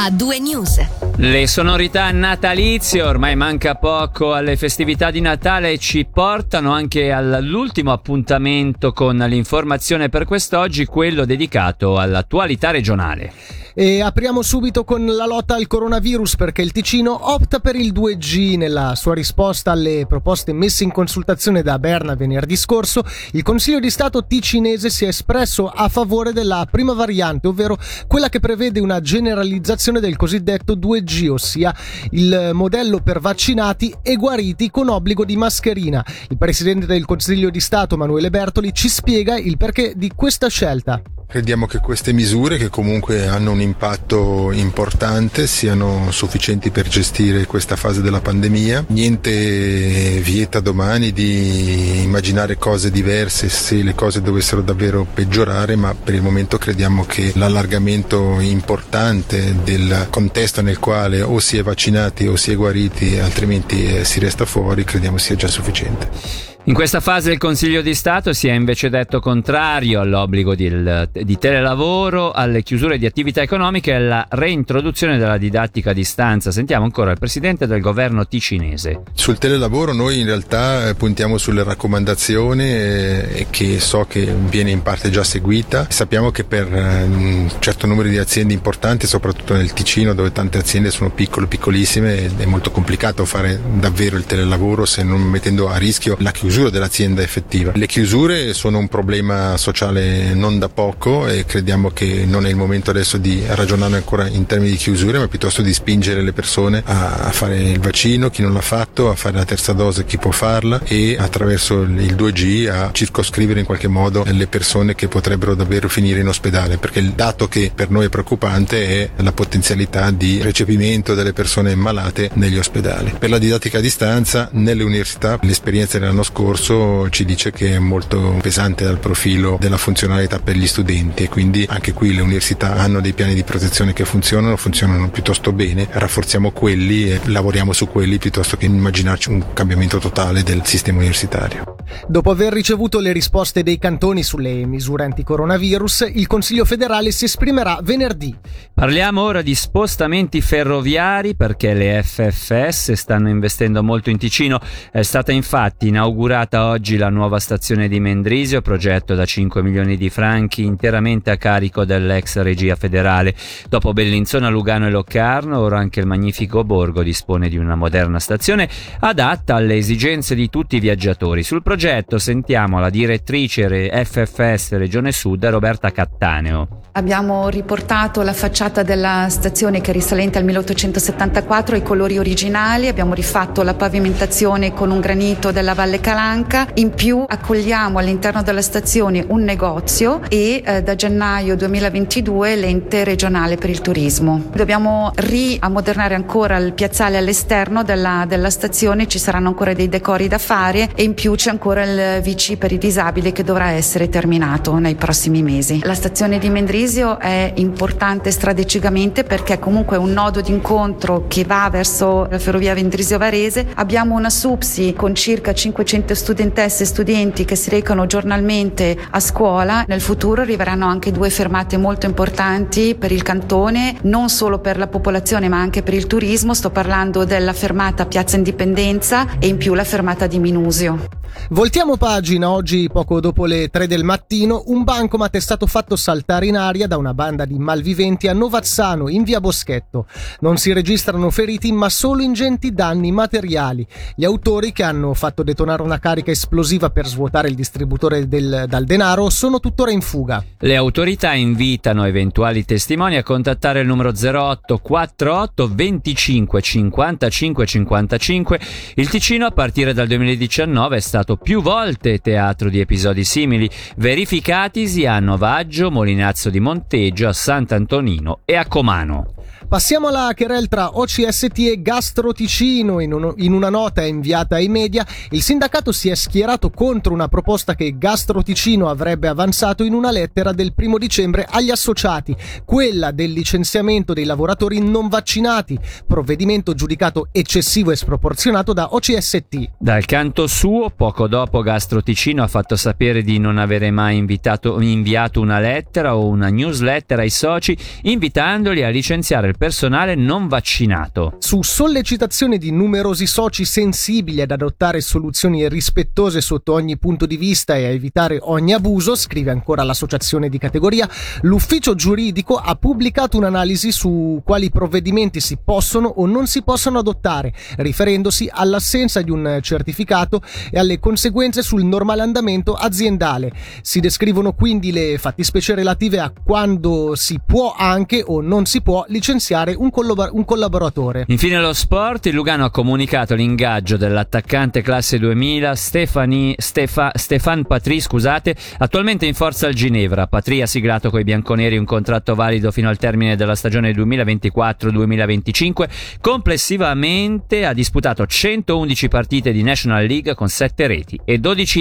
a due news. Le sonorità natalizie, ormai manca poco alle festività di Natale, ci portano anche all'ultimo appuntamento con l'informazione per quest'oggi, quello dedicato all'attualità regionale. E apriamo subito con la lotta al coronavirus perché il Ticino opta per il 2G nella sua risposta alle proposte messe in consultazione da Berna venerdì scorso. Il Consiglio di Stato ticinese si è espresso a favore della prima variante, ovvero quella che prevede una generalizzazione del cosiddetto 2G, ossia il modello per vaccinati e guariti con obbligo di mascherina. Il Presidente del Consiglio di Stato Manuele Bertoli ci spiega il perché di questa scelta. Crediamo che queste misure, che comunque hanno un impatto importante, siano sufficienti per gestire questa fase della pandemia. Niente vieta domani di immaginare cose diverse se le cose dovessero davvero peggiorare, ma per il momento crediamo che l'allargamento importante del contesto nel quale o si è vaccinati o si è guariti, altrimenti eh, si resta fuori, crediamo sia già sufficiente. In questa fase il Consiglio di Stato si è invece detto contrario all'obbligo di, di, telelavoro, alle chiusure di attività economiche e alla reintroduzione della didattica a distanza. Sentiamo ancora il Presidente del governo ticinese. Sul telelavoro noi in realtà eh, puntiamo sulle raccomandazioni eh, che so che viene in parte già seguita. Sappiamo che per eh, un certo numero di aziende importanti, soprattutto nel Ticino dove tante aziende sono piccole, piccolissime, è molto complicato fare davvero il telelavoro se non mettendo a rischio la chiusura chiusura dell'azienda effettiva. Le chiusure sono un problema sociale non da poco e crediamo che non è il momento adesso di ragionare ancora in termini di chiusure, ma piuttosto di spingere le persone a, fare il vaccino, chi non l'ha fatto, a fare la terza dose, chi può farla e attraverso il 2G a circoscrivere in qualche modo le persone che potrebbero davvero finire in ospedale, perché il dato che per noi è preoccupante è la potenzialità di recepimento delle persone malate negli ospedali. Per la didattica a distanza nelle università l'esperienza dell'anno scorso corso ci dice che è molto pesante dal profilo della funzionalità per gli studenti e quindi anche qui le università hanno dei piani di protezione che funzionano, funzionano piuttosto bene, rafforziamo quelli e lavoriamo su quelli piuttosto che immaginarci un cambiamento totale del sistema universitario. Dopo aver ricevuto le risposte dei cantoni sulle misure anticoronavirus, il Consiglio federale si esprimerà venerdì. Parliamo ora di spostamenti ferroviari perché le FFS stanno investendo molto in Ticino. È stata infatti inaugurata oggi la nuova stazione di Mendrisio, progetto da 5 milioni di franchi interamente a carico dell'ex regia federale. Dopo Bellinzona, Lugano e Locarno, ora anche il magnifico Borgo dispone di una moderna stazione adatta alle esigenze di tutti i viaggiatori. Sul progetto sentiamo la direttrice FFS Regione Sud, Roberta Cattaneo. Abbiamo riportato la facciata della stazione che è risalente al 1874 ai colori originali, abbiamo rifatto la pavimentazione con un granito della Valle Calanca, in più accogliamo all'interno della stazione un negozio e eh, da gennaio 2022 l'ente regionale per il turismo. Dobbiamo riammodernare ancora il piazzale all'esterno della, della stazione, ci saranno ancora dei decori da fare e in più c'è ancora il VC per i disabili che dovrà essere terminato nei prossimi mesi. La stazione di Mendrisio è importante strategicamente perché comunque è un nodo d'incontro che va verso la ferrovia Mendrisio-Varese. Abbiamo una SUPSI con circa 500 studentesse e studenti che si recano giornalmente a scuola. Nel futuro arriveranno anche due fermate molto importanti per il cantone, non solo per la popolazione ma anche per il turismo. Sto parlando della fermata Piazza Indipendenza e in più la fermata di Minusio. Voltiamo pagina, oggi poco dopo le 3 del mattino, un bancomat è stato fatto saltare in aria da una banda di malviventi a Novazzano, in via Boschetto. Non si registrano feriti, ma solo ingenti danni materiali. Gli autori, che hanno fatto detonare una carica esplosiva per svuotare il distributore del, dal denaro, sono tuttora in fuga. Le autorità invitano eventuali testimoni a contattare il numero 0848 25 55 55. Il Ticino a partire dal 2019 è stato più volte teatro di episodi simili, verificatisi a Novaggio, Molinazzo di Monteggio, a Sant'Antonino e a Comano. Passiamo alla querel tra OCST e Gastro Ticino. In, un, in, una nota inviata ai media, il sindacato si è schierato contro una proposta che Gastro Ticino avrebbe avanzato in una lettera del primo dicembre agli associati, quella del licenziamento dei lavoratori non vaccinati, provvedimento giudicato eccessivo e sproporzionato da OCST. Dal canto suo, poco dopo Gastro Ticino ha fatto sapere di non avere mai invitato, inviato una lettera o una newsletter ai soci invitandoli a licenziare il personale non vaccinato. Su sollecitazione di numerosi soci sensibili ad adottare soluzioni rispettose sotto ogni punto di vista e a evitare ogni abuso, scrive ancora l'associazione di categoria, l'ufficio giuridico ha pubblicato un'analisi su quali provvedimenti si possono o non si possono adottare, riferendosi all'assenza di un certificato e alle conseguenze sul normale andamento aziendale. Si descrivono quindi le fattispecie relative a quando si può anche o non si può licenziare un, collabor- un collaboratore. Infine lo sport, il Lugano ha comunicato l'ingaggio dell'attaccante classe 2000 Stefani, Stefa, Stefan Patri, scusate, attualmente in forza al Ginevra. Patri ha siglato con i bianconeri un contratto valido fino al termine della stagione 2024-2025. Complessivamente ha disputato 111 partite di National League con 7 reti e 12